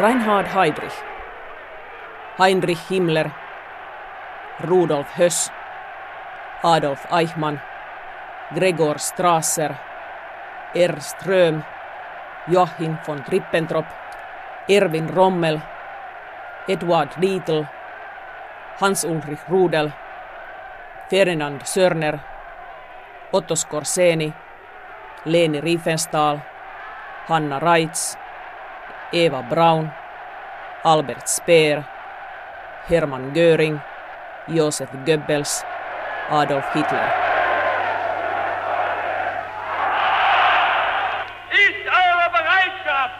Reinhard Heydrich, Heinrich Himmler, Rudolf Höss, Adolf Eichmann, Gregor Strasser, Ernst Röhm, Joachim von Trippentrop, Erwin Rommel, Edward Dietl, Hans-Ulrich Rudel, Ferdinand Sörner, Otto Skorseni, Leni Riefenstahl, Hanna Reitz, Eva Braun, Albert Speer, Hermann Göring, Josef Goebbels, Adolf Hitler. Ist eure Bereitschaft,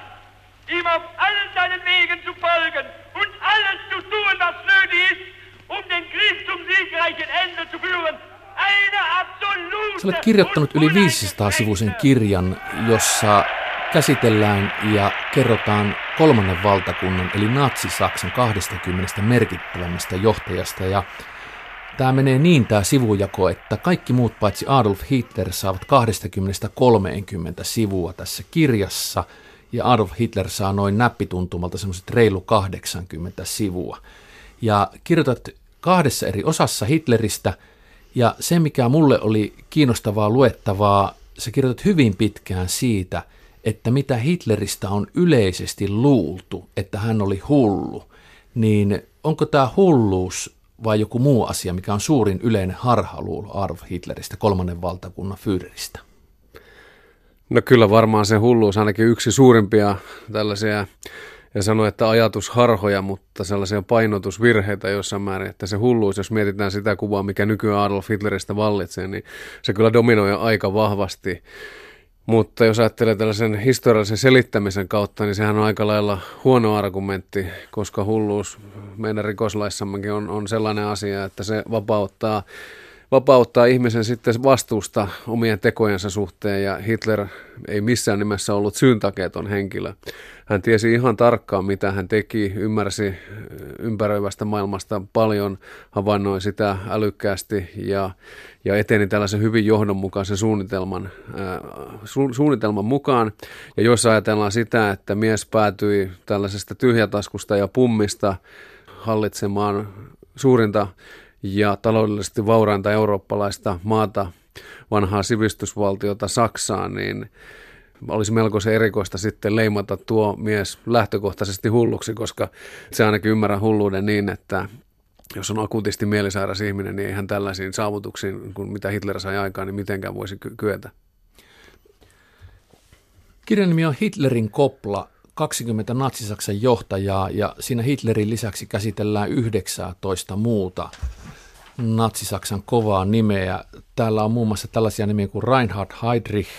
ihm auf allen seinen Wegen zu folgen und alles zu tun, was nötig ist, um den Krieg zum siegreichen Ende zu führen, eine absolute... Sä olet kirjoittanut yli 500-sivuisen kirjan, jossa käsitellään ja kerrotaan kolmannen valtakunnan eli Natsi-Saksan 20 merkittävämmästä johtajasta. Ja Tämä menee niin tämä sivujako, että kaikki muut paitsi Adolf Hitler saavat 20-30 sivua tässä kirjassa. Ja Adolf Hitler saa noin näppituntumalta semmoiset reilu 80 sivua. Ja kirjoitat kahdessa eri osassa Hitleristä. Ja se mikä mulle oli kiinnostavaa luettavaa, sä kirjoitat hyvin pitkään siitä, että mitä Hitleristä on yleisesti luultu, että hän oli hullu, niin onko tämä hulluus vai joku muu asia, mikä on suurin yleinen harhaluulo Adolf Hitleristä, kolmannen valtakunnan Führeristä? No kyllä varmaan se hulluus ainakin yksi suurimpia tällaisia, ja sano, että ajatusharhoja, mutta sellaisia painotusvirheitä jossain määrin, että se hulluus, jos mietitään sitä kuvaa, mikä nykyään Adolf Hitleristä vallitsee, niin se kyllä dominoi aika vahvasti mutta jos ajattelee tällaisen historiallisen selittämisen kautta, niin sehän on aika lailla huono argumentti, koska hulluus meidän rikoslaissammekin on, on sellainen asia, että se vapauttaa, vapauttaa ihmisen sitten vastuusta omien tekojensa suhteen ja Hitler ei missään nimessä ollut syyntakeeton henkilö. Hän tiesi ihan tarkkaan, mitä hän teki, ymmärsi ympäröivästä maailmasta paljon, havainnoi sitä älykkäästi ja, ja eteni tällaisen hyvin johdonmukaisen suunnitelman, äh, su, suunnitelman mukaan. Ja jos ajatellaan sitä, että mies päätyi tällaisesta tyhjätaskusta ja pummista hallitsemaan suurinta ja taloudellisesti vaurainta eurooppalaista maata, vanhaa sivistysvaltiota Saksaan, niin olisi melkoisen erikoista sitten leimata tuo mies lähtökohtaisesti hulluksi, koska se ainakin ymmärrä hulluuden niin, että jos on akuutisti mielisairas ihminen, niin eihän tällaisiin saavutuksiin, kuin mitä Hitler sai aikaan, niin mitenkään voisi ky- kyetä. Kirjan nimi on Hitlerin kopla, 20 natsisaksan johtajaa ja siinä Hitlerin lisäksi käsitellään 19 muuta natsisaksan kovaa nimeä. Täällä on muun muassa tällaisia nimiä kuin Reinhard Heydrich,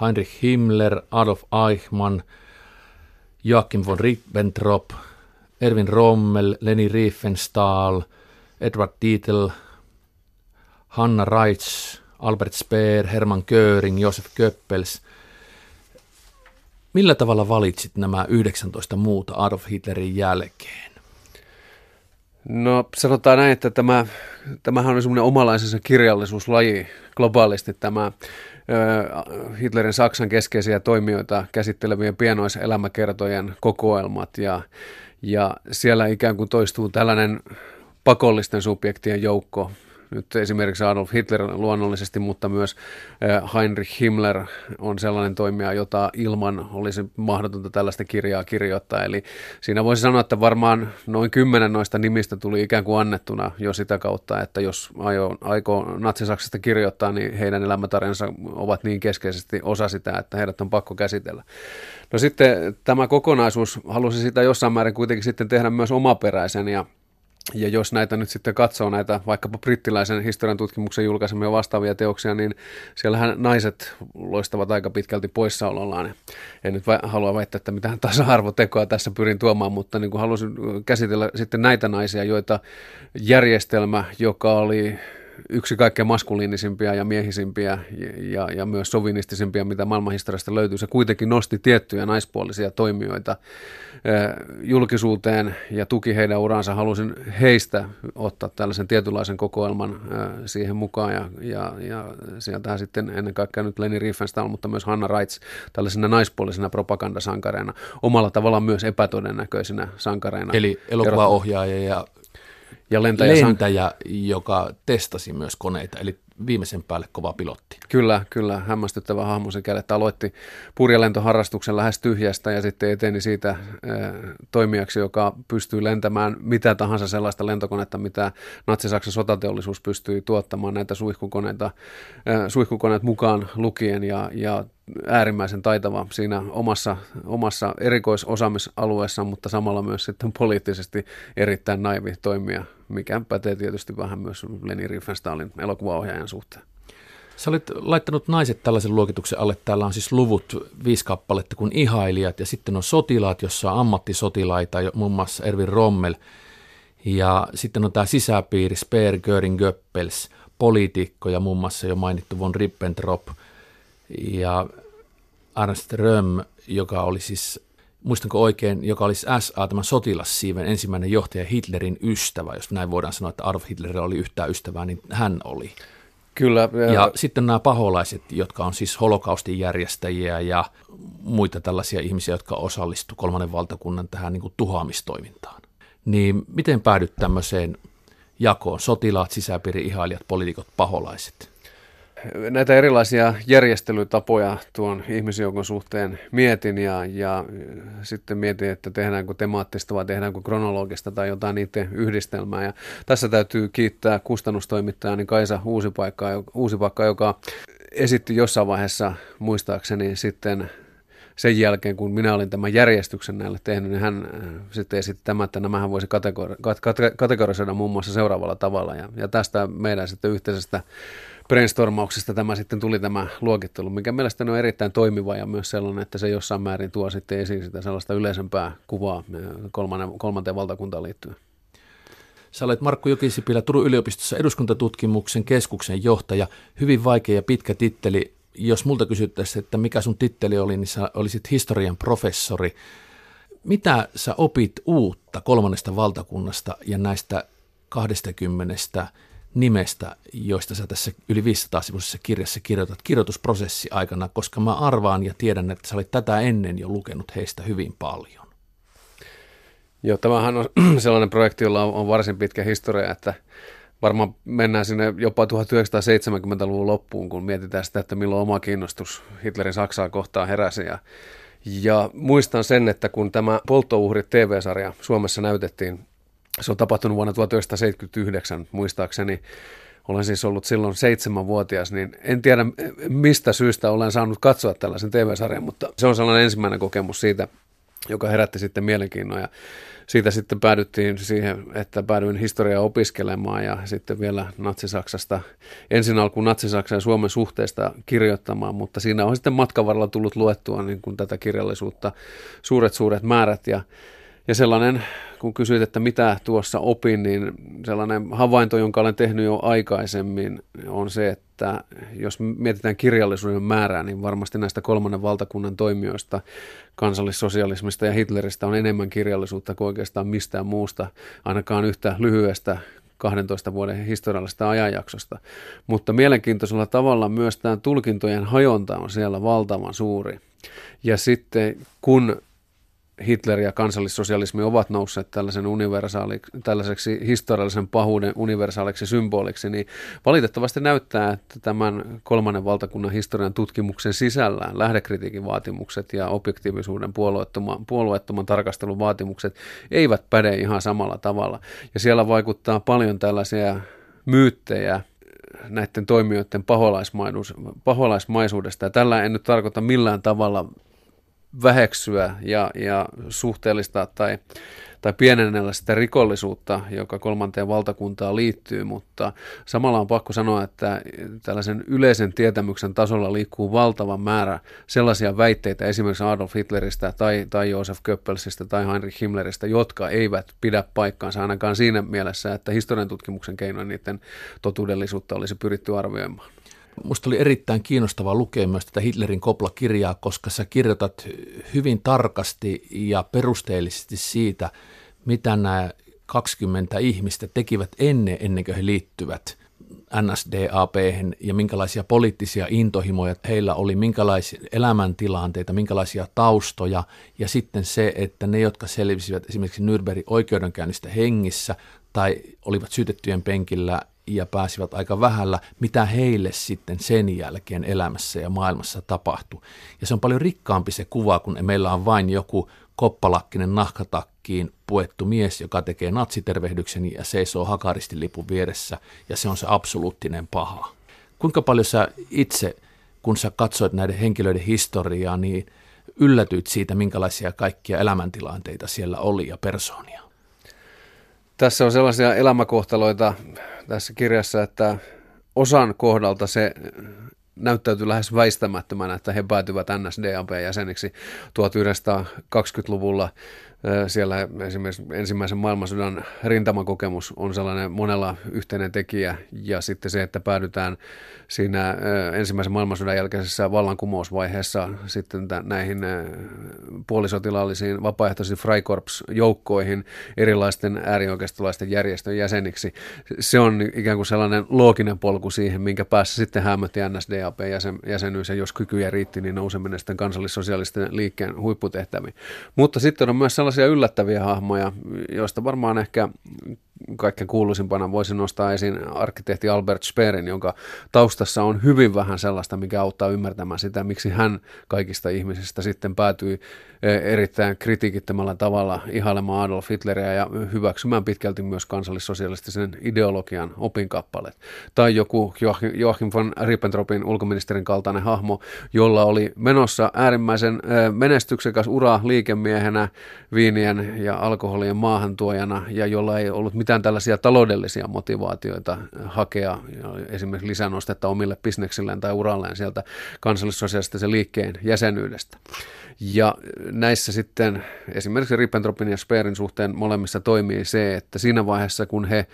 Heinrich Himmler, Adolf Eichmann, Joachim von Ribbentrop, Erwin Rommel, Leni Riefenstahl, Edward Dietl, Hanna Reitz, Albert Speer, Hermann Göring, Josef Goebbels. Millä tavalla valitsit nämä 19 muuta Adolf Hitlerin jälkeen? No sanotaan näin, että tämä, tämähän on semmoinen omalaisensa kirjallisuuslaji globaalisti tämä Hitlerin Saksan keskeisiä toimijoita käsittelevien pienoiselämäkertojen kokoelmat ja, ja siellä ikään kuin toistuu tällainen pakollisten subjektien joukko, nyt esimerkiksi Adolf Hitler luonnollisesti, mutta myös eh, Heinrich Himmler on sellainen toimija, jota ilman olisi mahdotonta tällaista kirjaa kirjoittaa. Eli siinä voisi sanoa, että varmaan noin kymmenen noista nimistä tuli ikään kuin annettuna jo sitä kautta, että jos aio, aikoo Natsi-Saksasta kirjoittaa, niin heidän elämätarinsa ovat niin keskeisesti osa sitä, että heidät on pakko käsitellä. No sitten tämä kokonaisuus halusi sitä jossain määrin kuitenkin sitten tehdä myös omaperäisen ja ja jos näitä nyt sitten katsoo näitä vaikkapa brittiläisen historian tutkimuksen julkaisemia vastaavia teoksia, niin siellähän naiset loistavat aika pitkälti poissaolollaan. En nyt halua väittää, että mitään tasa-arvotekoa tässä pyrin tuomaan, mutta niin kuin halusin käsitellä sitten näitä naisia, joita järjestelmä, joka oli yksi kaikkein maskuliinisimpia ja miehisimpiä ja, ja myös sovinistisimpia, mitä maailmanhistoriasta löytyy. Se kuitenkin nosti tiettyjä naispuolisia toimijoita julkisuuteen ja tuki heidän uransa. Halusin heistä ottaa tällaisen tietynlaisen kokoelman siihen mukaan ja, ja, ja sieltähän sitten ennen kaikkea nyt Leni Riefenstahl, mutta myös Hanna Reitz tällaisena naispuolisena propagandasankareina, omalla tavallaan myös epätodennäköisinä sankareina. Eli elokuvaohjaaja ja ja lentäjä, lentäjä joka testasi myös koneita, eli viimeisen päälle kova pilotti. Kyllä, kyllä, hämmästyttävä hahmo sekä, että aloitti purjelentoharrastuksen lähes tyhjästä ja sitten eteni siitä äh, toimijaksi, joka pystyy lentämään mitä tahansa sellaista lentokonetta, mitä Natsi-Saksan sotateollisuus pystyy tuottamaan näitä suihkukoneita, äh, suihkukoneet mukaan lukien. Ja, ja äärimmäisen taitava siinä omassa, omassa erikoisosaamisalueessa, mutta samalla myös sitten poliittisesti erittäin naivi toimija, mikä pätee tietysti vähän myös Leni Riefenstahlin elokuvaohjaajan suhteen. Sä olet laittanut naiset tällaisen luokituksen alle. Täällä on siis luvut viisi kappaletta kuin ihailijat ja sitten on sotilaat, jossa on ammattisotilaita, muun muassa Ervin Rommel. Ja sitten on tämä sisäpiiri, Speer, Göring, Göppels, poliitikkoja, muun muassa jo mainittu von Ribbentrop – ja Ernst Röm, joka oli siis, muistanko oikein, joka oli SA, tämä sotilassiiven ensimmäinen johtaja Hitlerin ystävä, jos näin voidaan sanoa, että Adolf Hitler oli yhtään ystävää, niin hän oli. Kyllä. Ja, sitten nämä paholaiset, jotka on siis holokaustin järjestäjiä ja muita tällaisia ihmisiä, jotka osallistuivat kolmannen valtakunnan tähän niin kuin tuhoamistoimintaan. Niin miten päädyt tämmöiseen jakoon? Sotilaat, sisäpiiri-ihailijat, poliitikot, paholaiset? Näitä erilaisia järjestelytapoja tuon ihmisjoukon suhteen mietin ja, ja sitten mietin, että tehdäänkö temaattista vai tehdäänkö kronologista tai jotain niiden yhdistelmää. Ja tässä täytyy kiittää kustannustoimittajani Kaisa Uusipaikka, joka esitti jossain vaiheessa muistaakseni sitten sen jälkeen, kun minä olin tämän järjestyksen näille tehnyt, niin hän sitten esitti tämän, että nämähän voisi kategori- kategorisoida muun muassa seuraavalla tavalla. Ja, ja tästä meidän sitten yhteisestä brainstormauksesta tämä sitten tuli tämä luokittelu, mikä mielestäni on erittäin toimiva ja myös sellainen, että se jossain määrin tuo sitten esiin sitä sellaista yleisempää kuvaa kolmannen, kolmanteen valtakuntaan liittyen. Sä olet Markku Jokisipilä Turun yliopistossa eduskuntatutkimuksen keskuksen johtaja. Hyvin vaikea ja pitkä titteli. Jos multa kysyttäisiin, että mikä sun titteli oli, niin sä olisit historian professori. Mitä sä opit uutta kolmannesta valtakunnasta ja näistä 20 nimestä, joista sä tässä yli 500 sivuisessa kirjassa kirjoitat kirjoitusprosessi aikana, koska mä arvaan ja tiedän, että sä olit tätä ennen jo lukenut heistä hyvin paljon. Joo, tämähän on sellainen projekti, jolla on varsin pitkä historia, että varmaan mennään sinne jopa 1970-luvun loppuun, kun mietitään sitä, että milloin oma kiinnostus Hitlerin Saksaa kohtaan heräsi. Ja, ja muistan sen, että kun tämä Polttouhrit TV-sarja Suomessa näytettiin se on tapahtunut vuonna 1979, muistaakseni. Olen siis ollut silloin seitsemänvuotias, niin en tiedä mistä syystä olen saanut katsoa tällaisen TV-sarjan, mutta se on sellainen ensimmäinen kokemus siitä, joka herätti sitten mielenkiinnon ja siitä sitten päädyttiin siihen, että päädyin historiaa opiskelemaan ja sitten vielä Natsi-Saksasta, ensin alkuun Natsi-Saksan ja Suomen suhteesta kirjoittamaan, mutta siinä on sitten matkan varrella tullut luettua niin kuin tätä kirjallisuutta suuret suuret määrät ja ja sellainen, kun kysyit, että mitä tuossa opin, niin sellainen havainto, jonka olen tehnyt jo aikaisemmin, on se, että jos mietitään kirjallisuuden määrää, niin varmasti näistä kolmannen valtakunnan toimijoista, kansallissosialismista ja Hitleristä on enemmän kirjallisuutta kuin oikeastaan mistään muusta, ainakaan yhtä lyhyestä 12 vuoden historiallisesta ajanjaksosta. Mutta mielenkiintoisella tavalla myös tämä tulkintojen hajonta on siellä valtavan suuri. Ja sitten kun Hitler ja kansallissosialismi ovat nousseet tällaisen tällaiseksi historiallisen pahuuden universaaliksi symboliksi, niin valitettavasti näyttää, että tämän kolmannen valtakunnan historian tutkimuksen sisällään lähdekritiikin vaatimukset ja objektiivisuuden puolueettoman, puolueettoman tarkastelun vaatimukset eivät päde ihan samalla tavalla. Ja siellä vaikuttaa paljon tällaisia myyttejä, näiden toimijoiden paholaismaisuudesta. Ja tällä en nyt tarkoita millään tavalla väheksyä ja, ja suhteellistaa tai, tai pienennellä sitä rikollisuutta, joka kolmanteen valtakuntaan liittyy, mutta samalla on pakko sanoa, että tällaisen yleisen tietämyksen tasolla liikkuu valtava määrä sellaisia väitteitä esimerkiksi Adolf Hitleristä tai, tai Josef Goebbelsistä tai Heinrich Himmleristä, jotka eivät pidä paikkaansa ainakaan siinä mielessä, että historian tutkimuksen keinoin niiden totuudellisuutta olisi pyritty arvioimaan. Musta oli erittäin kiinnostava lukea myös tätä Hitlerin koplakirjaa, koska sä kirjoitat hyvin tarkasti ja perusteellisesti siitä, mitä nämä 20 ihmistä tekivät ennen, ennen kuin he liittyvät NSDAP ja minkälaisia poliittisia intohimoja heillä oli, minkälaisia elämäntilanteita, minkälaisia taustoja. Ja sitten se, että ne, jotka selvisivät esimerkiksi Nürnbergin oikeudenkäynnistä hengissä tai olivat syytettyjen penkillä ja pääsivät aika vähällä, mitä heille sitten sen jälkeen elämässä ja maailmassa tapahtui. Ja se on paljon rikkaampi se kuva, kun meillä on vain joku koppalakkinen nahkatakkiin puettu mies, joka tekee natsitervehdyksen ja seisoo hakaristilipun vieressä, ja se on se absoluuttinen paha. Kuinka paljon sä itse, kun sä katsoit näiden henkilöiden historiaa, niin yllätyit siitä, minkälaisia kaikkia elämäntilanteita siellä oli ja persoonia? Tässä on sellaisia elämäkohtaloita tässä kirjassa, että osan kohdalta se näyttäytyy lähes väistämättömänä, että he päätyvät NSDAP-jäseniksi 1920-luvulla siellä esimerkiksi ensimmäisen maailmansodan rintamakokemus on sellainen monella yhteinen tekijä ja sitten se, että päädytään siinä ensimmäisen maailmansodan jälkeisessä vallankumousvaiheessa sitten näihin puolisotilaallisiin vapaaehtoisiin Freikorps-joukkoihin erilaisten äärioikeistolaisten järjestön jäseniksi. Se on ikään kuin sellainen looginen polku siihen, minkä päässä sitten hämötti NSDAP-jäsenyys ja jos kykyjä riitti, niin nouseminen sitten kansallissosiaalisten liikkeen huipputehtäviin. Mutta sitten on myös sellaisia sellaisia yllättäviä hahmoja, joista varmaan ehkä kaikkein kuuluisimpana voisi nostaa esiin arkkitehti Albert Speerin, jonka taustassa on hyvin vähän sellaista, mikä auttaa ymmärtämään sitä, miksi hän kaikista ihmisistä sitten päätyi e, erittäin kritiikittömällä tavalla ihailemaan Adolf Hitleria ja hyväksymään pitkälti myös kansallissosialistisen ideologian opinkappaleet. Tai joku Joachim von Ribbentropin ulkoministerin kaltainen hahmo, jolla oli menossa äärimmäisen e, menestyksekäs ura liikemiehenä, viinien ja alkoholien maahantuojana ja jolla ei ollut mitään mitään tällaisia taloudellisia motivaatioita hakea esimerkiksi lisänostetta omille bisneksilleen tai uralleen sieltä kansallissosiaalisten liikkeen jäsenyydestä. Ja näissä sitten esimerkiksi Rippentropin ja Speerin suhteen molemmissa toimii se, että siinä vaiheessa kun he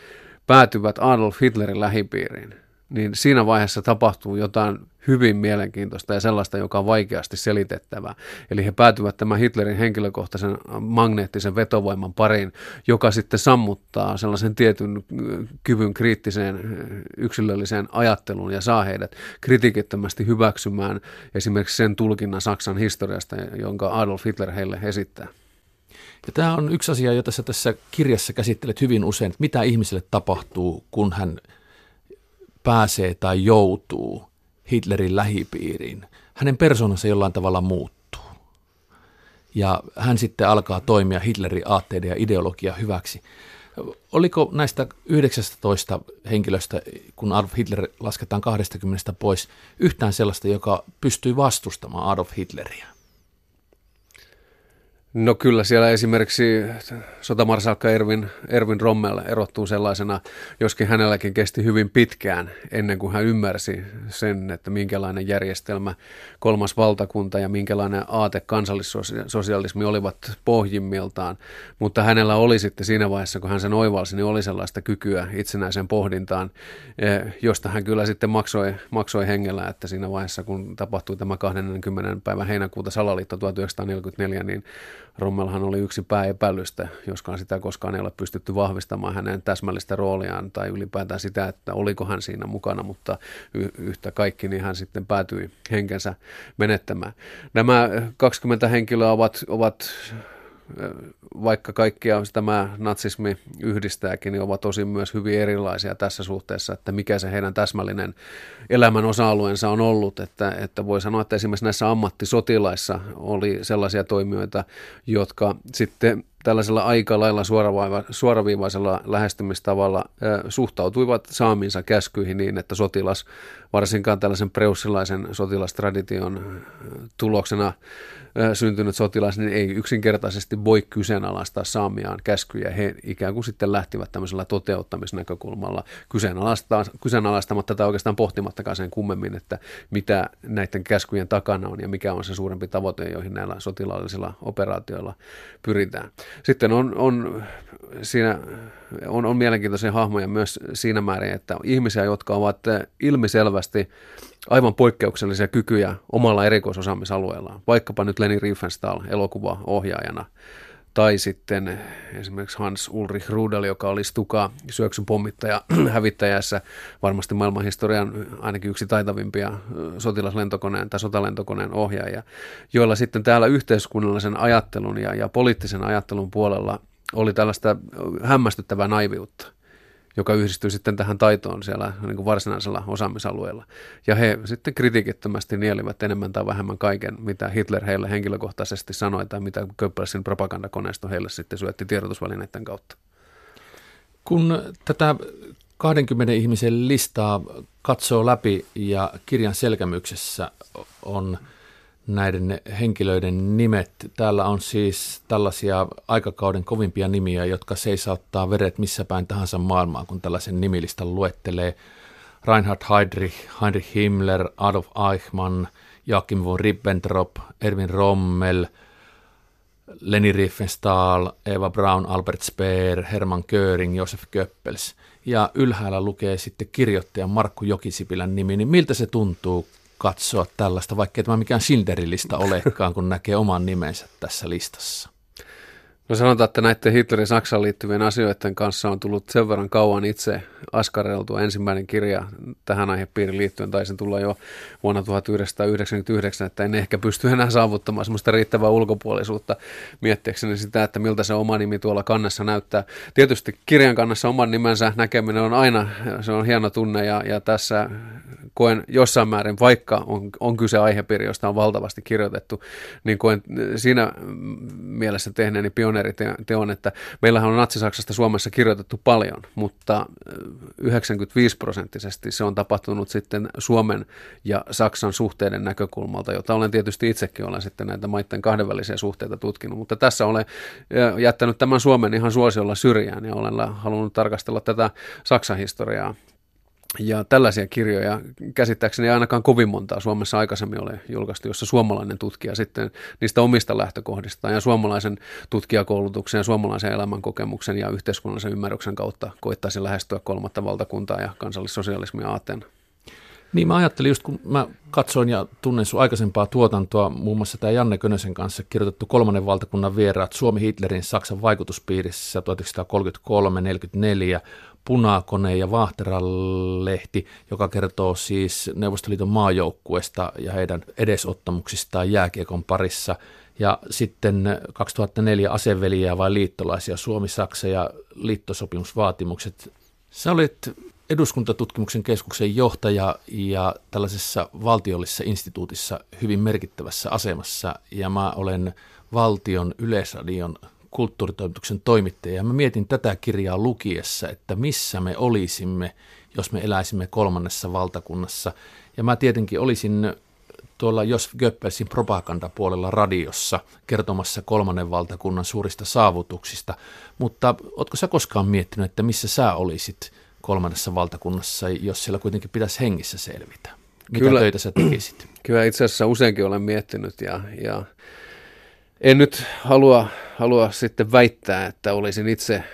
päätyvät Adolf Hitlerin lähipiiriin, niin siinä vaiheessa tapahtuu jotain hyvin mielenkiintoista ja sellaista, joka on vaikeasti selitettävää. Eli he päätyvät tämän Hitlerin henkilökohtaisen magneettisen vetovoiman pariin, joka sitten sammuttaa sellaisen tietyn kyvyn kriittiseen yksilölliseen ajatteluun ja saa heidät kritikittömästi hyväksymään esimerkiksi sen tulkinnan Saksan historiasta, jonka Adolf Hitler heille esittää. Ja tämä on yksi asia, jota sä tässä kirjassa käsittelet hyvin usein, että mitä ihmiselle tapahtuu, kun hän pääsee tai joutuu Hitlerin lähipiiriin. Hänen persoonansa jollain tavalla muuttuu. Ja hän sitten alkaa toimia Hitlerin aatteiden ja ideologia hyväksi. Oliko näistä 19 henkilöstä, kun Adolf Hitler lasketaan 20 pois, yhtään sellaista, joka pystyi vastustamaan Adolf Hitleriä? No kyllä siellä esimerkiksi sotamarsalkka Ervin, Ervin Rommel erottuu sellaisena, joskin hänelläkin kesti hyvin pitkään ennen kuin hän ymmärsi sen, että minkälainen järjestelmä kolmas valtakunta ja minkälainen aate kansallissosialismi olivat pohjimmiltaan. Mutta hänellä oli sitten siinä vaiheessa, kun hän sen oivalsi, niin oli sellaista kykyä itsenäisen pohdintaan, eh, josta hän kyllä sitten maksoi, maksoi hengellä, että siinä vaiheessa, kun tapahtui tämä 20. päivän heinäkuuta salaliitto 1944, niin Rommelhan oli yksi pääepäilystä, joskaan sitä koskaan ei ole pystytty vahvistamaan hänen täsmällistä rooliaan tai ylipäätään sitä, että oliko hän siinä mukana, mutta yhtä kaikki niin hän sitten päätyi henkensä menettämään. Nämä 20 henkilöä ovat, ovat vaikka kaikkia tämä natsismi yhdistääkin, niin ovat tosi myös hyvin erilaisia tässä suhteessa, että mikä se heidän täsmällinen elämän osa-alueensa on ollut. Että, että voi sanoa, että esimerkiksi näissä ammattisotilaissa oli sellaisia toimijoita, jotka sitten tällaisella aika lailla suoraviivaisella lähestymistavalla suhtautuivat saaminsa käskyihin niin, että sotilas, varsinkaan tällaisen preussilaisen sotilastradition tuloksena syntynyt sotilas, niin ei yksinkertaisesti voi kyseenalaistaa saamiaan käskyjä. He ikään kuin sitten lähtivät tämmöisellä toteuttamisnäkökulmalla kyseenalaistamatta tai oikeastaan pohtimattakaan sen kummemmin, että mitä näiden käskyjen takana on ja mikä on se suurempi tavoite, joihin näillä sotilaallisilla operaatioilla pyritään. Sitten on, on siinä on, on mielenkiintoisia hahmoja myös siinä määrin, että ihmisiä, jotka ovat ilmiselvästi aivan poikkeuksellisia kykyjä omalla erikoisosaamisalueellaan, vaikkapa nyt Leni Riefenstahl elokuvaohjaajana, tai sitten esimerkiksi Hans Ulrich Rudel, joka oli Stuka syöksyn pommittaja hävittäjässä, varmasti maailmanhistorian ainakin yksi taitavimpia sotilaslentokoneen tai sotalentokoneen ohjaajia, joilla sitten täällä yhteiskunnallisen ajattelun ja, ja poliittisen ajattelun puolella oli tällaista hämmästyttävää naiviutta joka yhdistyy sitten tähän taitoon siellä niin kuin varsinaisella osaamisalueella. Ja he sitten kritiikittömästi nielivät enemmän tai vähemmän kaiken, mitä Hitler heille henkilökohtaisesti sanoi tai mitä Goebbelsin propagandakoneisto heille sitten syötti tiedotusvälineiden kautta. Kun tätä 20 ihmisen listaa katsoo läpi ja kirjan selkämyksessä on – näiden henkilöiden nimet. Täällä on siis tällaisia aikakauden kovimpia nimiä, jotka seisauttaa veret missä päin tahansa maailmaan, kun tällaisen nimilistan luettelee. Reinhard Heydrich, Heinrich Himmler, Adolf Eichmann, Joachim von Ribbentrop, Erwin Rommel, Leni Riefenstahl, Eva Braun, Albert Speer, Hermann Göring, Josef Goebbels. Ja ylhäällä lukee sitten kirjoittaja Markku Jokisipilän nimi, niin miltä se tuntuu katsoa tällaista, vaikkei tämä mikään Schindleristä olekaan, kun näkee oman nimensä tässä listassa? No sanotaan, että näiden Hitlerin Saksaan liittyvien asioiden kanssa on tullut sen verran kauan itse askareltua. Ensimmäinen kirja tähän aihepiiriin liittyen taisi tulla jo vuonna 1999, että en ehkä pysty enää saavuttamaan sellaista riittävää ulkopuolisuutta miettiäkseni sitä, että miltä se oma nimi tuolla kannessa näyttää. Tietysti kirjan kannassa oman nimensä näkeminen on aina, se on hieno tunne ja, ja tässä koen jossain määrin, vaikka on, on kyse aihepiiri, josta on valtavasti kirjoitettu, niin koen siinä mielessä tehneeni pioneeriteon, että meillähän on Natsi-Saksasta Suomessa kirjoitettu paljon, mutta 95 prosenttisesti se on tapahtunut sitten Suomen ja Saksan suhteiden näkökulmalta, jota olen tietysti itsekin olen sitten näitä maiden kahdenvälisiä suhteita tutkinut, mutta tässä olen jättänyt tämän Suomen ihan suosiolla syrjään ja olen halunnut tarkastella tätä Saksan historiaa ja tällaisia kirjoja käsittääkseni ainakaan kovin montaa Suomessa aikaisemmin ole julkaistu, jossa suomalainen tutkija sitten niistä omista lähtökohdistaan ja suomalaisen tutkijakoulutuksen ja suomalaisen elämänkokemuksen ja yhteiskunnallisen ymmärryksen kautta koittaisi lähestyä kolmatta valtakuntaa ja kansallissosialismia aateena. Niin mä ajattelin just kun mä katsoin ja tunnen sun aikaisempaa tuotantoa, muun muassa tämä Janne Könösen kanssa kirjoitettu kolmannen valtakunnan vieraat Suomi Hitlerin Saksan vaikutuspiirissä 1933-44, Punakone ja Vahteralehti, joka kertoo siis Neuvostoliiton maajoukkuesta ja heidän edesottamuksistaan jääkiekon parissa. Ja sitten 2004 aseveliä vai liittolaisia Suomi, Saksa ja liittosopimusvaatimukset. Sä olit eduskuntatutkimuksen keskuksen johtaja ja tällaisessa valtiollisessa instituutissa hyvin merkittävässä asemassa ja mä olen valtion yleisradion kulttuuritoimituksen toimittaja. Ja mä mietin tätä kirjaa lukiessa, että missä me olisimme, jos me eläisimme kolmannessa valtakunnassa. Ja mä tietenkin olisin tuolla Jos Göppelsin propagandapuolella radiossa kertomassa kolmannen valtakunnan suurista saavutuksista. Mutta ootko sä koskaan miettinyt, että missä sä olisit kolmannessa valtakunnassa, jos siellä kuitenkin pitäisi hengissä selvitä? Mitä kyllä, töitä sä tekisit? Kyllä itse asiassa useinkin olen miettinyt ja, ja en nyt halua, halua sitten väittää, että olisin itse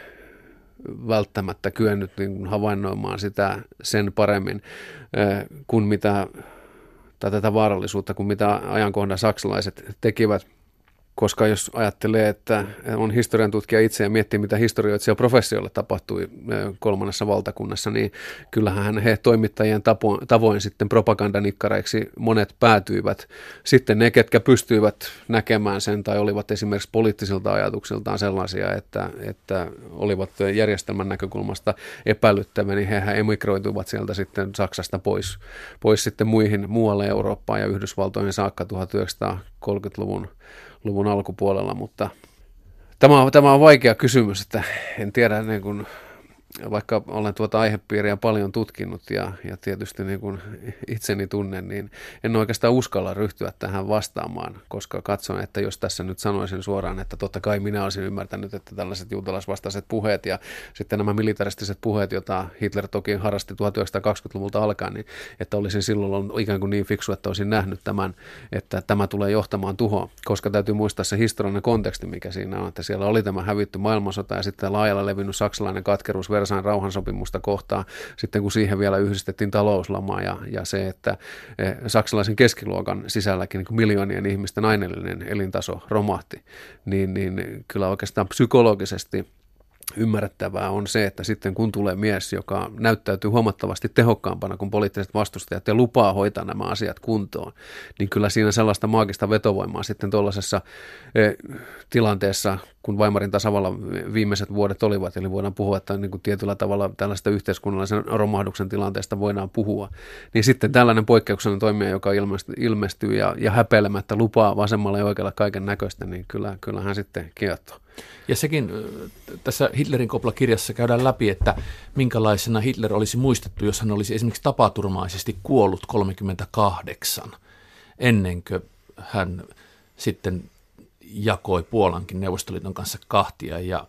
välttämättä kyennyt niin havainnoimaan sitä sen paremmin kuin mitä, tai tätä vaarallisuutta kuin mitä ajankohdan saksalaiset tekivät koska jos ajattelee, että on historian tutkija itse ja miettii, mitä historioitsija professiolle tapahtui kolmannessa valtakunnassa, niin kyllähän he toimittajien tavoin sitten propagandanikkareiksi monet päätyivät. Sitten ne, ketkä pystyivät näkemään sen tai olivat esimerkiksi poliittisilta ajatuksiltaan sellaisia, että, että olivat järjestelmän näkökulmasta epäilyttäviä, niin hehän emigroituivat sieltä sitten Saksasta pois, pois sitten muihin muualle Eurooppaan ja Yhdysvaltoihin saakka 1930-luvun luvun alkupuolella, mutta Tämä on, tämä on vaikea kysymys, että en tiedä niin kuin, vaikka olen tuota aihepiiriä paljon tutkinut ja, ja tietysti niin kuin itseni tunnen, niin en oikeastaan uskalla ryhtyä tähän vastaamaan, koska katson, että jos tässä nyt sanoisin suoraan, että totta kai minä olisin ymmärtänyt, että tällaiset juutalaisvastaiset puheet ja sitten nämä militaristiset puheet, joita Hitler toki harrasti 1920-luvulta alkaen, niin että olisin silloin ollut ikään kuin niin fiksu, että olisin nähnyt tämän, että tämä tulee johtamaan tuhoon, koska täytyy muistaa se historiallinen konteksti, mikä siinä on, että siellä oli tämä hävitty maailmansota ja sitten laajalla levinnyt saksalainen katkeruus Versain rauhansopimusta kohtaan, sitten kun siihen vielä yhdistettiin talouslama ja, ja se, että eh, saksalaisen keskiluokan sisälläkin niin miljoonien ihmisten aineellinen elintaso romahti, niin, niin kyllä oikeastaan psykologisesti ymmärrettävää on se, että sitten kun tulee mies, joka näyttäytyy huomattavasti tehokkaampana kuin poliittiset vastustajat ja lupaa hoitaa nämä asiat kuntoon, niin kyllä siinä sellaista maagista vetovoimaa sitten tuollaisessa eh, tilanteessa, kun Weimarin tasavalla viimeiset vuodet olivat, eli voidaan puhua, että niin kuin tietyllä tavalla tällaista yhteiskunnallisen romahduksen tilanteesta voidaan puhua, niin sitten tällainen poikkeuksellinen toimija, joka ilmestyy ja, ja häpeilemättä lupaa vasemmalla ja oikealla kaiken näköistä, niin kyllä, kyllähän sitten kiehtoo. Ja sekin tässä Hitlerin koplakirjassa käydään läpi, että minkälaisena Hitler olisi muistettu, jos hän olisi esimerkiksi tapaturmaisesti kuollut 38 ennen kuin hän sitten jakoi Puolankin Neuvostoliiton kanssa kahtia ja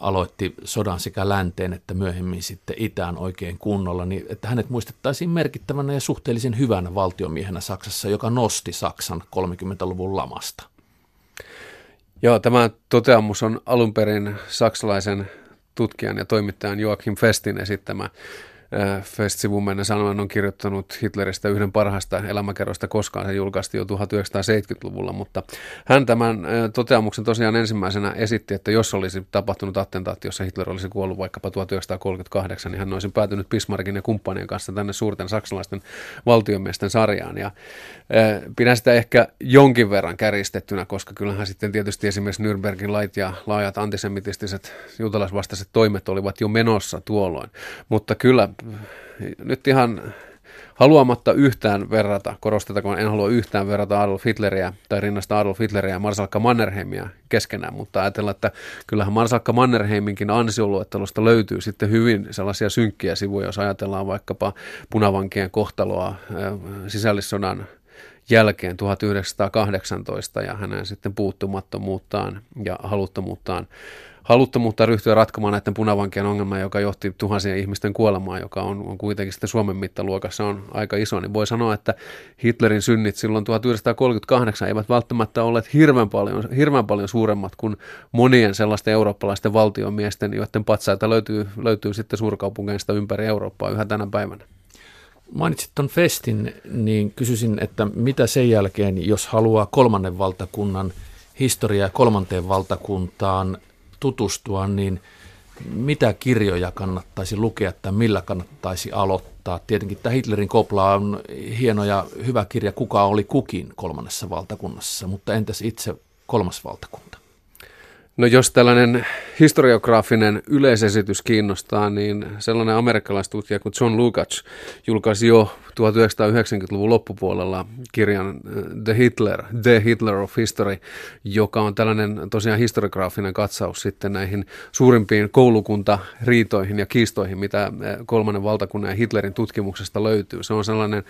aloitti sodan sekä länteen että myöhemmin sitten itään oikein kunnolla, niin että hänet muistettaisiin merkittävänä ja suhteellisen hyvänä valtiomiehenä Saksassa, joka nosti Saksan 30-luvun lamasta. Joo, tämä toteamus on alun perin saksalaisen tutkijan ja toimittajan Joachim Festin esittämä Äh, Fest-sivun mennä sanoen on kirjoittanut Hitleristä yhden parhaista elämäkerroista koskaan. Se julkaistiin jo 1970-luvulla, mutta hän tämän äh, toteamuksen tosiaan ensimmäisenä esitti, että jos olisi tapahtunut attentaatti, jossa Hitler olisi kuollut vaikkapa 1938, niin hän olisi päätynyt Bismarckin ja kumppanien kanssa tänne suurten saksalaisten valtiomiesten sarjaan. Ja äh, pidän sitä ehkä jonkin verran käristettynä, koska kyllähän sitten tietysti esimerkiksi Nürnbergin lait ja laajat antisemitistiset juutalaisvastaiset toimet olivat jo menossa tuolloin. Mutta kyllä nyt ihan haluamatta yhtään verrata, korostetakoon, en halua yhtään verrata Adolf Hitleriä tai rinnasta Adolf Hitleriä ja Marsalkka Mannerheimia keskenään, mutta ajatellaan, että kyllähän Marsalkka Mannerheiminkin ansioluettelosta löytyy sitten hyvin sellaisia synkkiä sivuja, jos ajatellaan vaikkapa punavankien kohtaloa sisällissodan jälkeen 1918 ja hänen sitten puuttumattomuuttaan ja haluttomuuttaan haluttomuutta ryhtyä ratkomaan näiden punavankien ongelmaa, joka johti tuhansien ihmisten kuolemaan, joka on, on kuitenkin sitten Suomen mittaluokassa on aika iso, niin voi sanoa, että Hitlerin synnit silloin 1938 eivät välttämättä olleet hirveän paljon, hirveän paljon suuremmat kuin monien sellaisten eurooppalaisten valtiomiesten, joiden patsaita löytyy, löytyy sitten suurkaupungeista ympäri Eurooppaa yhä tänä päivänä. Mainitsit tuon festin, niin kysyisin, että mitä sen jälkeen, jos haluaa kolmannen valtakunnan historiaa kolmanteen valtakuntaan tutustua, niin mitä kirjoja kannattaisi lukea tai millä kannattaisi aloittaa? Tietenkin tämä Hitlerin kopla on hieno ja hyvä kirja, kuka oli kukin kolmannessa valtakunnassa, mutta entäs itse kolmas valtakunta? No jos tällainen historiograafinen yleisesitys kiinnostaa, niin sellainen amerikkalaistutkija kuin John Lukács julkaisi jo 1990-luvun loppupuolella kirjan äh, The Hitler, The Hitler of History, joka on tällainen tosiaan historiograafinen katsaus sitten näihin suurimpiin koulukuntariitoihin ja kiistoihin, mitä äh, kolmannen valtakunnan ja Hitlerin tutkimuksesta löytyy. Se on sellainen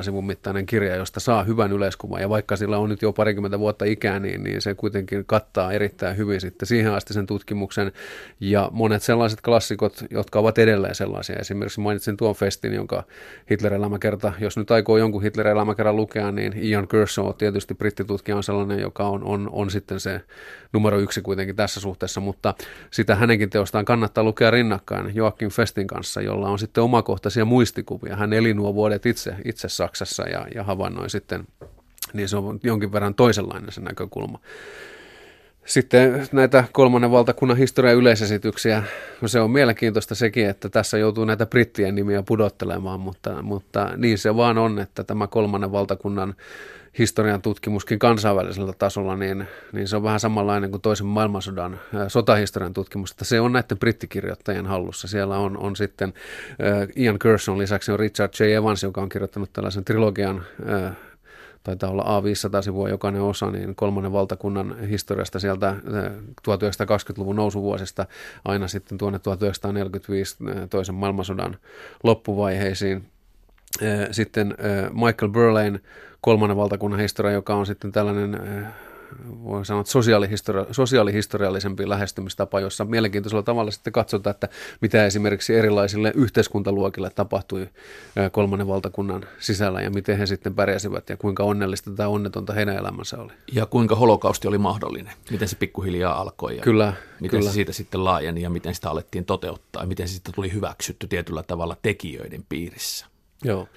250-300 sivun mittainen kirja, josta saa hyvän yleiskuvan. Ja vaikka sillä on nyt jo parikymmentä vuotta ikää, niin, niin se kuitenkin kattaa erittäin hyvin sitten siihen asti sen tutkimuksen. Ja monet sellaiset klassikot, jotka ovat edelleen sellaisia. Esimerkiksi mainitsin tuon festin, jonka Hitler-elämäkerta, jos nyt aikoo jonkun Hitler-elämäkerran lukea, niin Ian Kershaw, tietysti brittitutkija, on sellainen, joka on, on, on sitten se numero yksi kuitenkin tässä suhteessa, mutta sitä hänenkin teostaan kannattaa lukea rinnakkain Joakim Festin kanssa, jolla on sitten omakohtaisia muistikuvia. Hän eli nuo vuodet itse, itse Saksassa ja, ja havainnoi sitten, niin se on jonkin verran toisenlainen se näkökulma. Sitten näitä kolmannen valtakunnan historian yleisesityksiä, no se on mielenkiintoista sekin, että tässä joutuu näitä brittien nimiä pudottelemaan, mutta, mutta niin se vaan on, että tämä kolmannen valtakunnan historian tutkimuskin kansainvälisellä tasolla, niin, niin se on vähän samanlainen kuin toisen maailmansodan sotahistorian tutkimus, että se on näiden brittikirjoittajien hallussa. Siellä on, on sitten Ian Gerson lisäksi on Richard J. Evans, joka on kirjoittanut tällaisen trilogian taitaa olla A500 sivua jokainen osa, niin kolmannen valtakunnan historiasta sieltä 1920-luvun nousuvuosista aina sitten tuonne 1945 toisen maailmansodan loppuvaiheisiin. Sitten Michael Burlein kolmannen valtakunnan historia, joka on sitten tällainen voi sanoa, että sosiaalihistori- sosiaalihistoriallisempi lähestymistapa, jossa mielenkiintoisella tavalla sitten katsotaan, että mitä esimerkiksi erilaisille yhteiskuntaluokille tapahtui kolmannen valtakunnan sisällä ja miten he sitten pärjäsivät ja kuinka onnellista tai onnetonta heidän elämänsä oli. Ja kuinka holokausti oli mahdollinen, miten se pikkuhiljaa alkoi ja kyllä, miten kyllä. se siitä sitten laajeni ja miten sitä alettiin toteuttaa ja miten se sitten tuli hyväksytty tietyllä tavalla tekijöiden piirissä. Joo.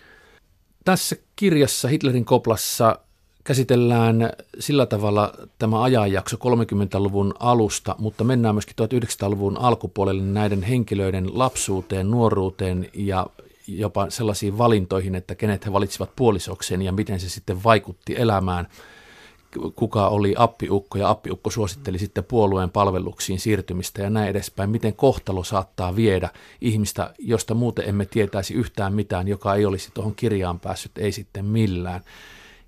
Tässä kirjassa Hitlerin koplassa käsitellään sillä tavalla tämä ajanjakso 30-luvun alusta, mutta mennään myöskin 1900-luvun alkupuolelle näiden henkilöiden lapsuuteen, nuoruuteen ja jopa sellaisiin valintoihin, että kenet he valitsivat puolisokseen ja miten se sitten vaikutti elämään. Kuka oli appiukko ja appiukko suositteli sitten puolueen palveluksiin siirtymistä ja näin edespäin. Miten kohtalo saattaa viedä ihmistä, josta muuten emme tietäisi yhtään mitään, joka ei olisi tuohon kirjaan päässyt, ei sitten millään.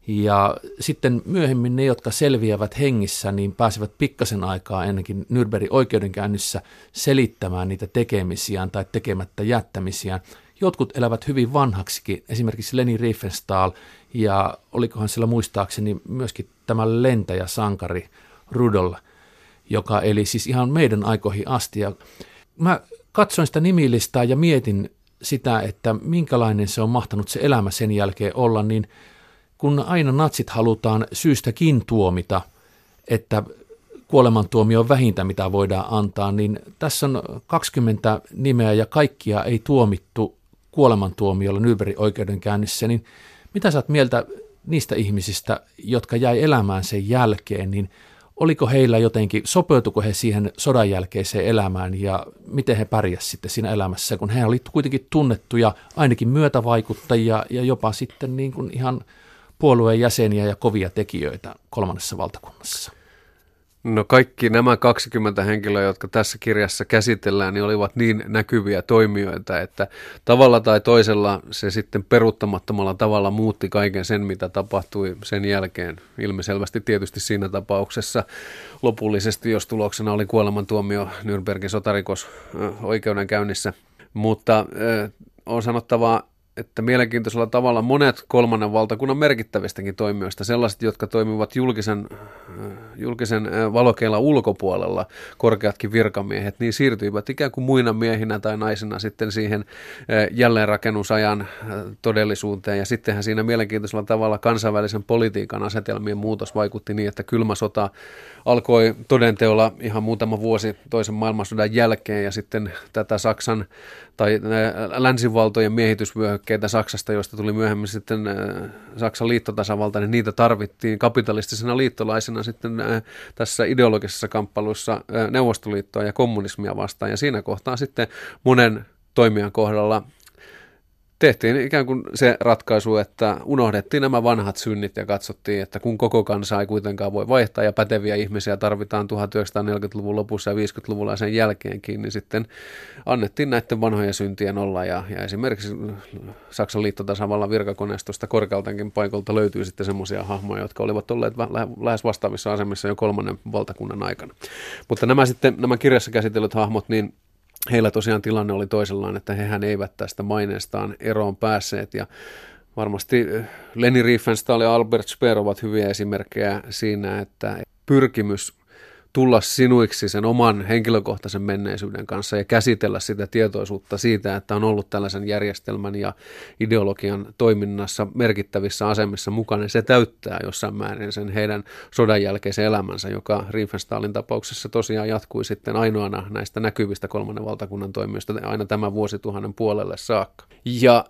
Ja sitten myöhemmin ne, jotka selviävät hengissä, niin pääsevät pikkasen aikaa ennenkin Nürnbergin oikeudenkäynnissä selittämään niitä tekemisiään tai tekemättä jättämisiään. Jotkut elävät hyvin vanhaksikin, esimerkiksi Leni Riefenstahl ja olikohan sillä muistaakseni myöskin tämä lentäjä sankari Rudol, joka eli siis ihan meidän aikoihin asti. Ja mä katsoin sitä nimilistaa ja mietin sitä, että minkälainen se on mahtanut se elämä sen jälkeen olla, niin – kun aina natsit halutaan syystäkin tuomita, että kuolemantuomio on vähintä, mitä voidaan antaa, niin tässä on 20 nimeä ja kaikkia ei tuomittu kuolemantuomiolla Nürnbergin oikeudenkäynnissä, niin mitä sä oot mieltä niistä ihmisistä, jotka jäi elämään sen jälkeen, niin oliko heillä jotenkin, sopeutuko he siihen sodan jälkeiseen elämään ja miten he pärjäsivät sitten siinä elämässä, kun he olivat kuitenkin tunnettuja ainakin myötävaikuttajia ja jopa sitten niin kuin ihan – puolueen jäseniä ja kovia tekijöitä kolmannessa valtakunnassa? No kaikki nämä 20 henkilöä, jotka tässä kirjassa käsitellään, niin olivat niin näkyviä toimijoita, että tavalla tai toisella se sitten peruuttamattomalla tavalla muutti kaiken sen, mitä tapahtui sen jälkeen. Ilmiselvästi tietysti siinä tapauksessa lopullisesti, jos tuloksena oli kuolemantuomio Nürnbergin sotarikos oikeudenkäynnissä. Mutta on sanottava että mielenkiintoisella tavalla monet kolmannen valtakunnan merkittävistäkin toimijoista, sellaiset, jotka toimivat julkisen, äh, julkisen äh, valokeilla ulkopuolella, korkeatkin virkamiehet, niin siirtyivät ikään kuin muina miehinä tai naisina sitten siihen äh, jälleenrakennusajan todellisuuteen. Ja sittenhän siinä mielenkiintoisella tavalla kansainvälisen politiikan asetelmien muutos vaikutti niin, että kylmä sota alkoi todenteolla ihan muutama vuosi toisen maailmansodan jälkeen ja sitten tätä Saksan tai länsivaltojen miehitysvyöhykkeitä Saksasta, joista tuli myöhemmin sitten Saksan liittotasavalta, niin niitä tarvittiin kapitalistisena liittolaisena sitten tässä ideologisessa kamppailussa Neuvostoliittoa ja kommunismia vastaan. Ja siinä kohtaa sitten monen toimijan kohdalla tehtiin ikään kuin se ratkaisu, että unohdettiin nämä vanhat synnit ja katsottiin, että kun koko kansa ei kuitenkaan voi vaihtaa ja päteviä ihmisiä tarvitaan 1940-luvun lopussa ja 50-luvulla ja sen jälkeenkin, niin sitten annettiin näiden vanhojen syntien olla ja, ja esimerkiksi Saksan liittotasavallan virkakoneistosta korkealtakin paikalta löytyy sitten semmoisia hahmoja, jotka olivat olleet lähes vastaavissa asemissa jo kolmannen valtakunnan aikana. Mutta nämä sitten, nämä kirjassa käsitellyt hahmot, niin heillä tosiaan tilanne oli toisellaan, että hehän eivät tästä maineestaan eroon päässeet. Ja varmasti eh, Leni Riefenstahl ja Albert Speer ovat hyviä esimerkkejä siinä, että pyrkimys tulla sinuiksi sen oman henkilökohtaisen menneisyyden kanssa ja käsitellä sitä tietoisuutta siitä, että on ollut tällaisen järjestelmän ja ideologian toiminnassa merkittävissä asemissa mukana. Se täyttää jossain määrin sen heidän sodan jälkeisen elämänsä, joka Riefenstahlin tapauksessa tosiaan jatkui sitten ainoana näistä näkyvistä kolmannen valtakunnan toimijoista aina tämän vuosituhannen puolelle saakka. Ja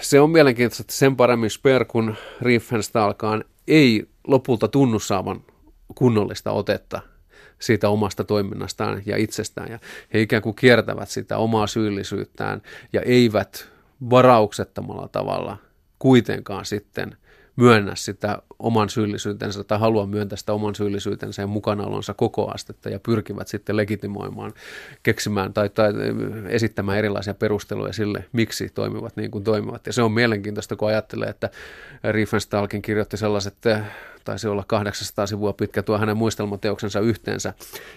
se on mielenkiintoista, että sen paremmin Speer kuin Riefenstahlkaan ei lopulta tunnu saavan kunnollista otetta siitä omasta toiminnastaan ja itsestään. Ja he ikään kuin kiertävät sitä omaa syyllisyyttään ja eivät varauksettomalla tavalla kuitenkaan sitten myönnä sitä oman syyllisyytensä tai halua myöntää sitä oman syyllisyytensä ja mukanaolonsa koko astetta ja pyrkivät sitten legitimoimaan, keksimään tai, tai esittämään erilaisia perusteluja sille, miksi toimivat niin kuin toimivat. Ja se on mielenkiintoista, kun ajattelee, että Riefenstahlkin kirjoitti sellaiset taisi olla 800 sivua pitkä tuo hänen muistelmateoksensa yhteensä,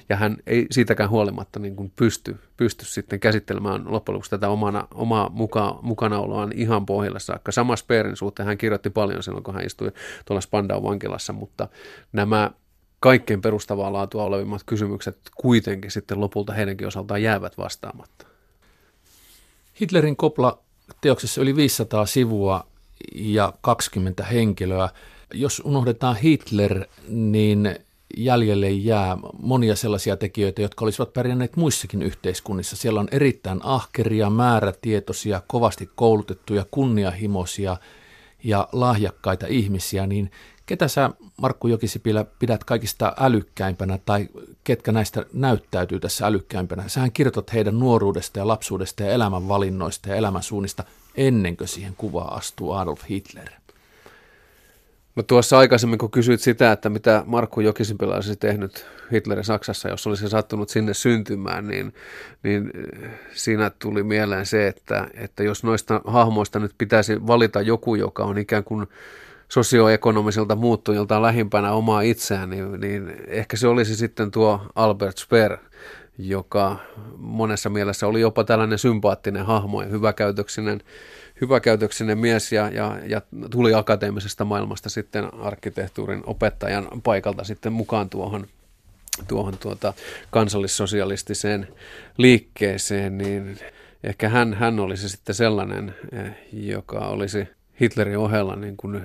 ja hän ei siitäkään huolimatta niin kuin pysty, pysty sitten käsittelemään loppujen lopuksi tätä omana, omaa muka, mukanaoloaan ihan pohjalle saakka. Sama Speerin suhteen hän kirjoitti paljon silloin, kun hän istui tuolla Spandau vankilassa, mutta nämä kaikkein perustavaa laatua olevimmat kysymykset kuitenkin sitten lopulta heidänkin osaltaan jäävät vastaamatta. Hitlerin kopla teoksessa yli 500 sivua ja 20 henkilöä. Jos unohdetaan Hitler, niin jäljelle jää monia sellaisia tekijöitä, jotka olisivat pärjänneet muissakin yhteiskunnissa. Siellä on erittäin ahkeria, määrätietoisia, kovasti koulutettuja, kunnianhimoisia ja lahjakkaita ihmisiä, niin ketä sä Markku Jokisipilä pidät kaikista älykkäimpänä tai ketkä näistä näyttäytyy tässä älykkäimpänä? Sähän kirjoitat heidän nuoruudesta ja lapsuudesta ja elämänvalinnoista ja elämänsuunnista ennen kuin siihen kuvaan astuu Adolf Hitler. No tuossa aikaisemmin, kun kysyit sitä, että mitä Markku Jokisipilä olisi tehnyt Hitlerin Saksassa, jos olisi sattunut sinne syntymään, niin, niin eh, siinä tuli mieleen se, että, että jos noista hahmoista nyt pitäisi valita joku, joka on ikään kuin sosioekonomisilta muuttujilta lähimpänä omaa itseään, niin, niin ehkä se olisi sitten tuo Albert Speer, joka monessa mielessä oli jopa tällainen sympaattinen hahmo ja hyväkäytöksinen hyväkäytöksinen mies ja, ja, ja tuli akateemisesta maailmasta sitten arkkitehtuurin opettajan paikalta sitten mukaan tuohon, tuohon tuota kansallissosialistiseen liikkeeseen, niin ehkä hän, hän olisi sitten sellainen, eh, joka olisi Hitlerin ohella niin kuin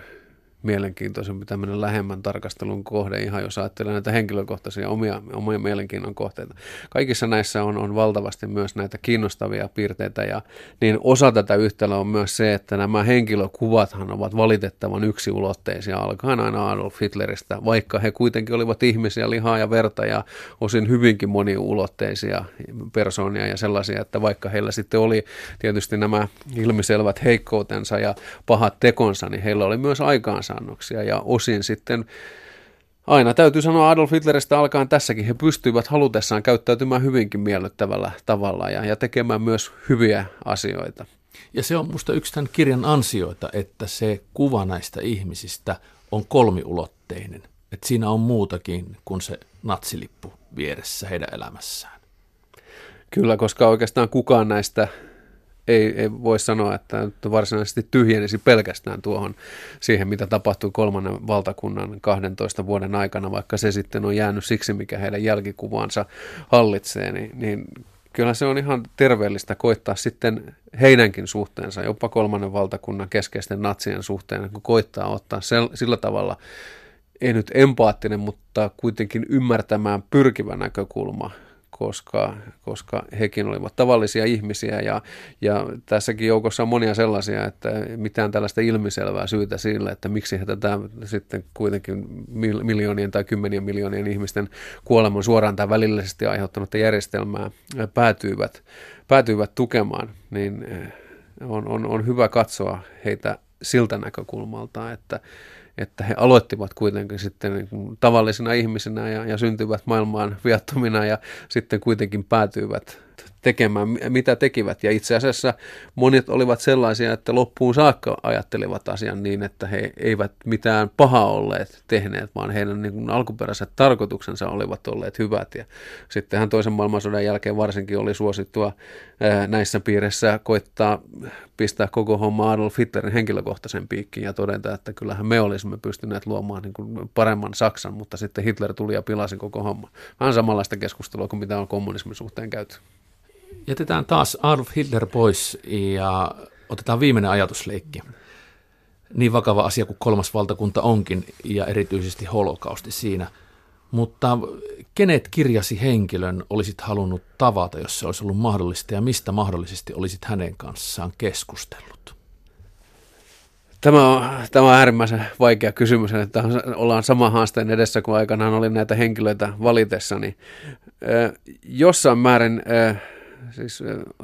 mielenkiintoisempi tämmöinen lähemmän tarkastelun kohde, ihan jos ajattelee näitä henkilökohtaisia omia, omia mielenkiinnon kohteita. Kaikissa näissä on, on valtavasti myös näitä kiinnostavia piirteitä ja niin osa tätä yhtälöä on myös se, että nämä henkilökuvathan ovat valitettavan yksiulotteisia alkaen aina Adolf Hitleristä, vaikka he kuitenkin olivat ihmisiä, lihaa ja verta ja osin hyvinkin moniulotteisia persoonia ja sellaisia, että vaikka heillä sitten oli tietysti nämä ilmiselvät heikkoutensa ja pahat tekonsa, niin heillä oli myös aikaansa aikaansaannoksia ja osin sitten Aina täytyy sanoa Adolf Hitleristä alkaen tässäkin, he pystyivät halutessaan käyttäytymään hyvinkin miellyttävällä tavalla ja, ja tekemään myös hyviä asioita. Ja se on minusta yksi tämän kirjan ansioita, että se kuva näistä ihmisistä on kolmiulotteinen. Että siinä on muutakin kuin se natsilippu vieressä heidän elämässään. Kyllä, koska oikeastaan kukaan näistä ei, ei voi sanoa, että varsinaisesti tyhjenisi pelkästään tuohon siihen, mitä tapahtui kolmannen valtakunnan 12 vuoden aikana, vaikka se sitten on jäänyt siksi, mikä heidän jälkikuvaansa hallitsee, niin, niin kyllä se on ihan terveellistä koittaa sitten heidänkin suhteensa, jopa kolmannen valtakunnan keskeisten natsien suhteen, kun koittaa ottaa sel, sillä tavalla, ei nyt empaattinen, mutta kuitenkin ymmärtämään pyrkivä näkökulma koska, koska hekin olivat tavallisia ihmisiä ja, ja tässäkin joukossa on monia sellaisia, että mitään tällaista ilmiselvää syytä sille, että miksi he tätä sitten kuitenkin miljoonien tai kymmenien miljoonien ihmisten kuoleman suoraan tai välillisesti aiheuttanutta järjestelmää päätyivät, päätyivät tukemaan, niin on, on, on hyvä katsoa heitä siltä näkökulmalta, että, että he aloittivat kuitenkin sitten niin kuin tavallisina ihmisinä ja, ja syntyvät maailmaan viattomina ja sitten kuitenkin päätyivät tekemään, mitä tekivät. Ja itse asiassa monet olivat sellaisia, että loppuun saakka ajattelivat asian niin, että he eivät mitään pahaa olleet tehneet, vaan heidän niin kuin alkuperäiset tarkoituksensa olivat olleet hyvät. Ja sittenhän toisen maailmansodan jälkeen varsinkin oli suosittua näissä piirissä koittaa pistää koko homma Adolf Hitlerin henkilökohtaisen piikkiin ja todeta, että kyllähän me olisimme pystyneet luomaan niin kuin paremman Saksan, mutta sitten Hitler tuli ja pilasi koko homma. Vähän samanlaista keskustelua kuin mitä on kommunismin suhteen käyty. Jätetään taas Adolf Hitler pois ja otetaan viimeinen ajatusleikki. Niin vakava asia kuin kolmas valtakunta onkin ja erityisesti holokausti siinä. Mutta kenet kirjasi henkilön olisit halunnut tavata, jos se olisi ollut mahdollista ja mistä mahdollisesti olisit hänen kanssaan keskustellut? Tämä on, tämä on äärimmäisen vaikea kysymys, että ollaan sama haasteen edessä kuin aikanaan oli näitä henkilöitä valitessani. Jossain määrin siis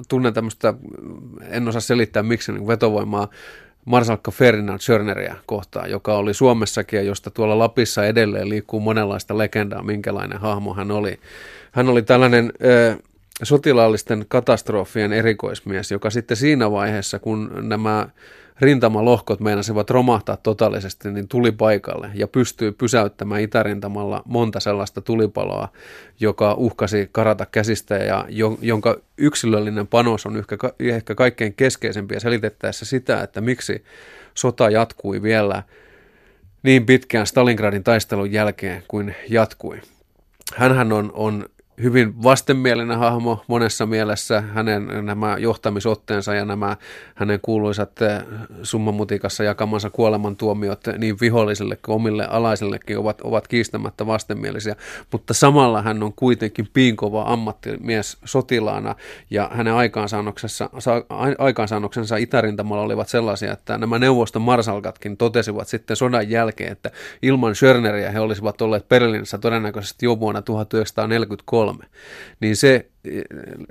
tunnen tämmöistä, en osaa selittää miksi niin vetovoimaa Marsalkka Ferdinand Schörneriä kohtaan, joka oli Suomessakin ja josta tuolla Lapissa edelleen liikkuu monenlaista legendaa, minkälainen hahmo hän oli. Hän oli tällainen ö, sotilaallisten katastrofien erikoismies, joka sitten siinä vaiheessa, kun nämä rintamalohkot meinasivat romahtaa totaalisesti, niin tuli paikalle ja pystyi pysäyttämään itärintamalla monta sellaista tulipaloa, joka uhkasi karata käsistä ja jonka yksilöllinen panos on ehkä, kaikkein keskeisempiä selitettäessä sitä, että miksi sota jatkui vielä niin pitkään Stalingradin taistelun jälkeen kuin jatkui. Hänhän on, on hyvin vastenmielinen hahmo monessa mielessä. Hänen nämä johtamisotteensa ja nämä hänen kuuluisat eh, summamutikassa jakamansa kuolemantuomiot niin vihollisille kuin omille alaisillekin ovat, ovat kiistämättä vastenmielisiä. Mutta samalla hän on kuitenkin piinkova ammattimies sotilaana ja hänen aikaansaannoksensa, aikaansaannoksensa itärintamalla olivat sellaisia, että nämä neuvoston marsalkatkin totesivat sitten sodan jälkeen, että ilman Schörneriä he olisivat olleet Berliinissä todennäköisesti jo vuonna 1943 kolme. Niin se,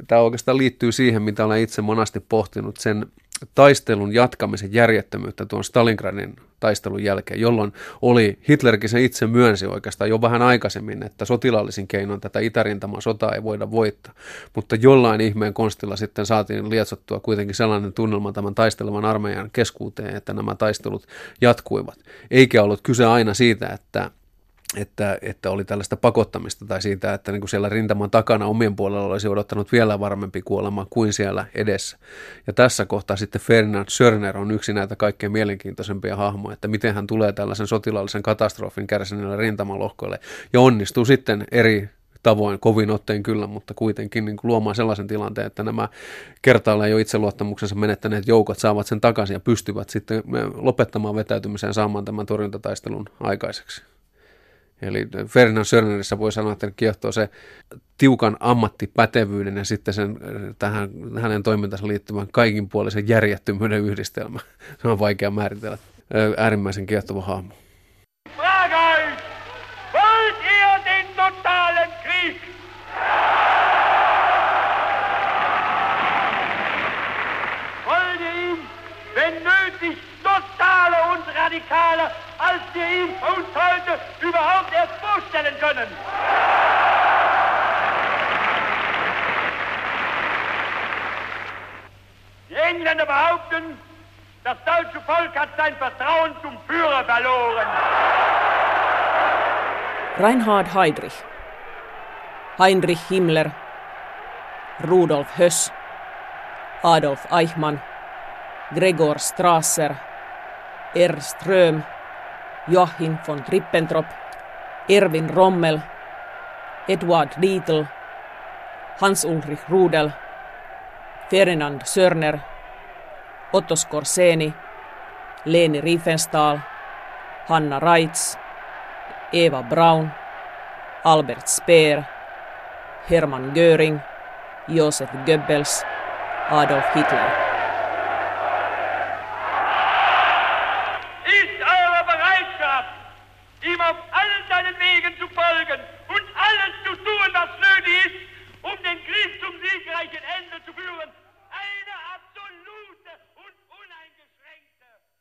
tämä oikeastaan liittyy siihen, mitä olen itse monasti pohtinut, sen taistelun jatkamisen järjettömyyttä tuon Stalingradin taistelun jälkeen, jolloin oli, Hitlerkin se itse myönsi oikeastaan jo vähän aikaisemmin, että sotilaallisin keinoin tätä itärintaman sotaa ei voida voittaa, mutta jollain ihmeen konstilla sitten saatiin lietsottua kuitenkin sellainen tunnelma tämän taistelevan armeijan keskuuteen, että nämä taistelut jatkuivat. Eikä ollut kyse aina siitä, että että, että oli tällaista pakottamista tai siitä, että niin kuin siellä rintaman takana omien puolella olisi odottanut vielä varmempi kuolema kuin siellä edessä. Ja tässä kohtaa sitten Ferdinand Sörner on yksi näitä kaikkein mielenkiintoisempia hahmoja, että miten hän tulee tällaisen sotilaallisen katastrofin kärsineelle rintamalohkoille ja onnistuu sitten eri tavoin, kovin otteen kyllä, mutta kuitenkin niin kuin luomaan sellaisen tilanteen, että nämä kertaalleen jo itseluottamuksensa menettäneet joukot saavat sen takaisin ja pystyvät sitten lopettamaan vetäytymiseen saamaan tämän torjuntataistelun aikaiseksi. Eli Ferdinand Sörnerissä voi sanoa, että kiehtoo se tiukan ammattipätevyyden ja sitten sen, tähän, hänen toimintansa liittyvän kaikinpuolisen järjettömyyden yhdistelmä. Se on vaikea määritellä. Äärimmäisen kiehtova hahmo. als wir ihn uns heute überhaupt behaupten, das deutsche Volk hat sein Vertrauen zum Führer verloren. Reinhard Heydrich, Heinrich Himmler, Rudolf Höss, Adolf Eichmann, Gregor Strasser, Ernst Röhm, Joachim von Trippentrop, Erwin Rommel, Edward Dietl, Hans-Ulrich Rudel, Ferdinand Sörner, Otto Skorseni, Leni Riefenstahl, Hanna Reitz, Eva Braun, Albert Speer, Hermann Göring, Josef Goebbels, Adolf Hitler.